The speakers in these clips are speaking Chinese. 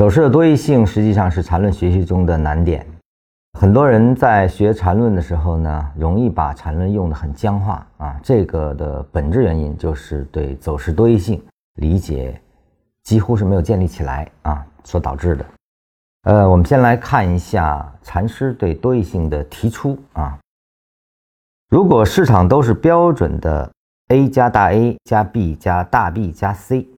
走势的多异性实际上是缠论学习中的难点。很多人在学缠论的时候呢，容易把缠论用得很僵化啊。这个的本质原因就是对走势多异性理解几乎是没有建立起来啊所导致的。呃，我们先来看一下禅师对多异性的提出啊。如果市场都是标准的 A 加大 A 加 B 加大 B 加 C。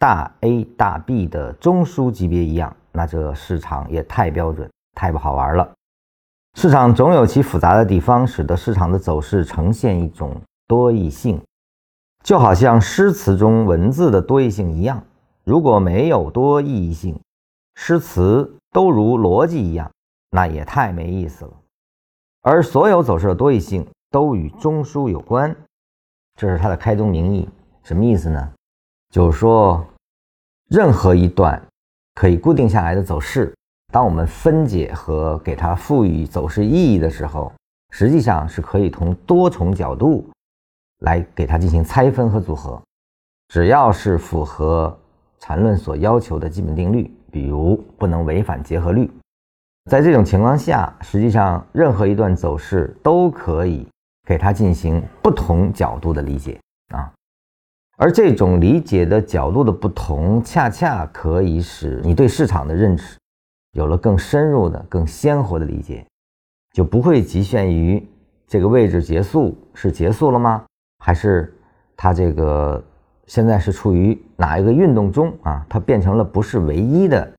大 A 大 B 的中枢级别一样，那这市场也太标准，太不好玩了。市场总有其复杂的地方，使得市场的走势呈现一种多义性，就好像诗词中文字的多义性一样。如果没有多义性，诗词都如逻辑一样，那也太没意思了。而所有走势的多义性都与中枢有关，这是它的开宗明义。什么意思呢？就是说。任何一段可以固定下来的走势，当我们分解和给它赋予走势意义的时候，实际上是可以从多重角度来给它进行拆分和组合。只要是符合缠论所要求的基本定律，比如不能违反结合律，在这种情况下，实际上任何一段走势都可以给它进行不同角度的理解啊。而这种理解的角度的不同，恰恰可以使你对市场的认识有了更深入的、更鲜活的理解，就不会局限于这个位置结束是结束了吗？还是它这个现在是处于哪一个运动中啊？它变成了不是唯一的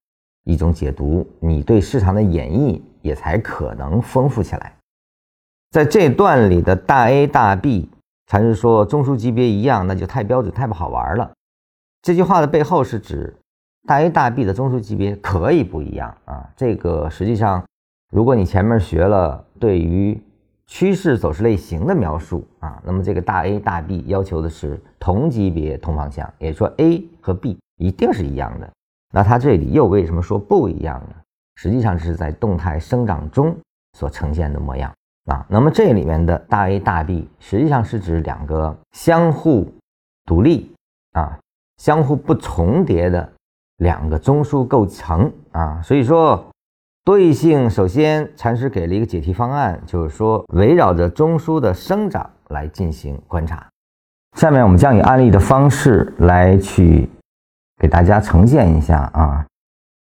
一种解读，你对市场的演绎也才可能丰富起来。在这段里的大 A 大 B。禅师说：“中枢级别一样，那就太标准、太不好玩了。”这句话的背后是指大 A 大 B 的中枢级别可以不一样啊。这个实际上，如果你前面学了对于趋势走势类型的描述啊，那么这个大 A 大 B 要求的是同级别、同方向，也说 A 和 B 一定是一样的。那它这里又为什么说不一样呢？实际上是在动态生长中所呈现的模样。啊，那么这里面的大 A 大 B 实际上是指两个相互独立啊、相互不重叠的两个中枢构成啊。所以说，多异性首先禅师给了一个解题方案，就是说围绕着中枢的生长来进行观察。下面我们将以案例的方式来去给大家呈现一下啊。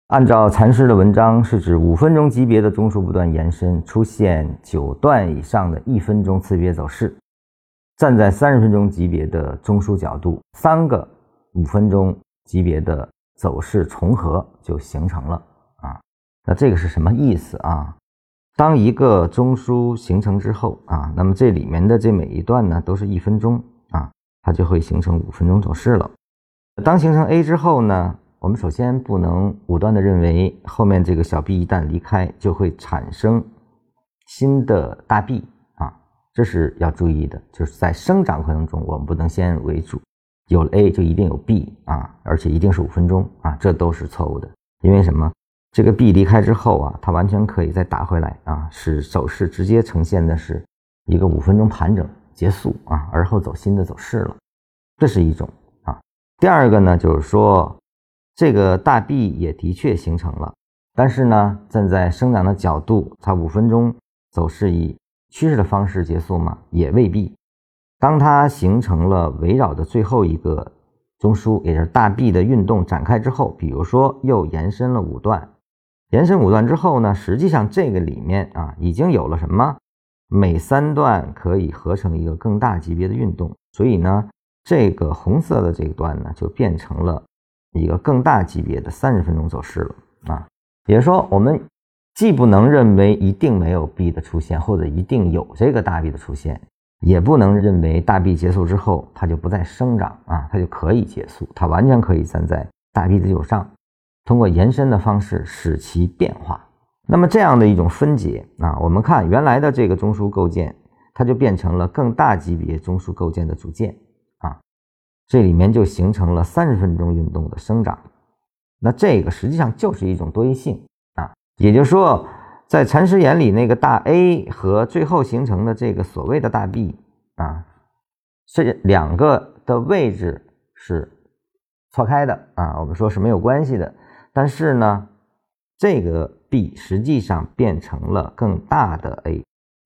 按照禅师的文章，是指五分钟级别的中枢不断延伸，出现九段以上的一分钟次别走势。站在三十分钟级别的中枢角度，三个五分钟级别的走势重合就形成了啊。那这个是什么意思啊？当一个中枢形成之后啊，那么这里面的这每一段呢都是一分钟啊，它就会形成五分钟走势了。当形成 A 之后呢？我们首先不能武断的认为后面这个小 b 一旦离开就会产生新的大 B 啊，这是要注意的。就是在生长过程中，我们不能先为主，有了 A 就一定有 B 啊，而且一定是五分钟啊，这都是错误的。因为什么？这个 B 离开之后啊，它完全可以再打回来啊，使走势直接呈现的是一个五分钟盘整结束啊，而后走新的走势了。这是一种啊。第二个呢，就是说。这个大 B 也的确形成了，但是呢，站在生长的角度，它五分钟走势以趋势的方式结束嘛？也未必。当它形成了围绕着最后一个中枢，也就是大 B 的运动展开之后，比如说又延伸了五段，延伸五段之后呢，实际上这个里面啊已经有了什么？每三段可以合成一个更大级别的运动，所以呢，这个红色的这一段呢就变成了。一个更大级别的三十分钟走势了啊，也就是说，我们既不能认为一定没有 B 的出现，或者一定有这个大 B 的出现，也不能认为大 B 结束之后它就不再生长啊，它就可以结束，它完全可以站在大 B 的基础上，通过延伸的方式使其变化。那么这样的一种分解啊，我们看原来的这个中枢构建，它就变成了更大级别中枢构建的组件。这里面就形成了三十分钟运动的生长，那这个实际上就是一种多义性啊，也就是说，在禅师眼里，那个大 A 和最后形成的这个所谓的大 B 啊，这两个的位置是错开的啊，我们说是没有关系的，但是呢，这个 B 实际上变成了更大的 A，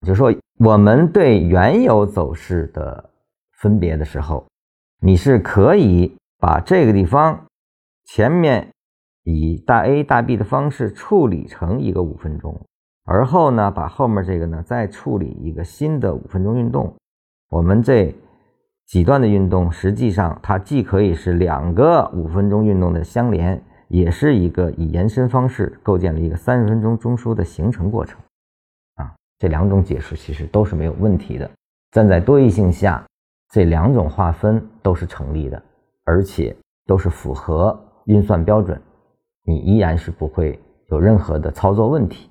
就是说我们对原有走势的分别的时候，你是可以把这个地方前面以大 A 大 B 的方式处理成一个五分钟，而后呢，把后面这个呢再处理一个新的五分钟运动，我们这。几段的运动，实际上它既可以是两个五分钟运动的相连，也是一个以延伸方式构建了一个三十分钟中枢的形成过程。啊，这两种解释其实都是没有问题的。站在多义性下，这两种划分都是成立的，而且都是符合运算标准，你依然是不会有任何的操作问题。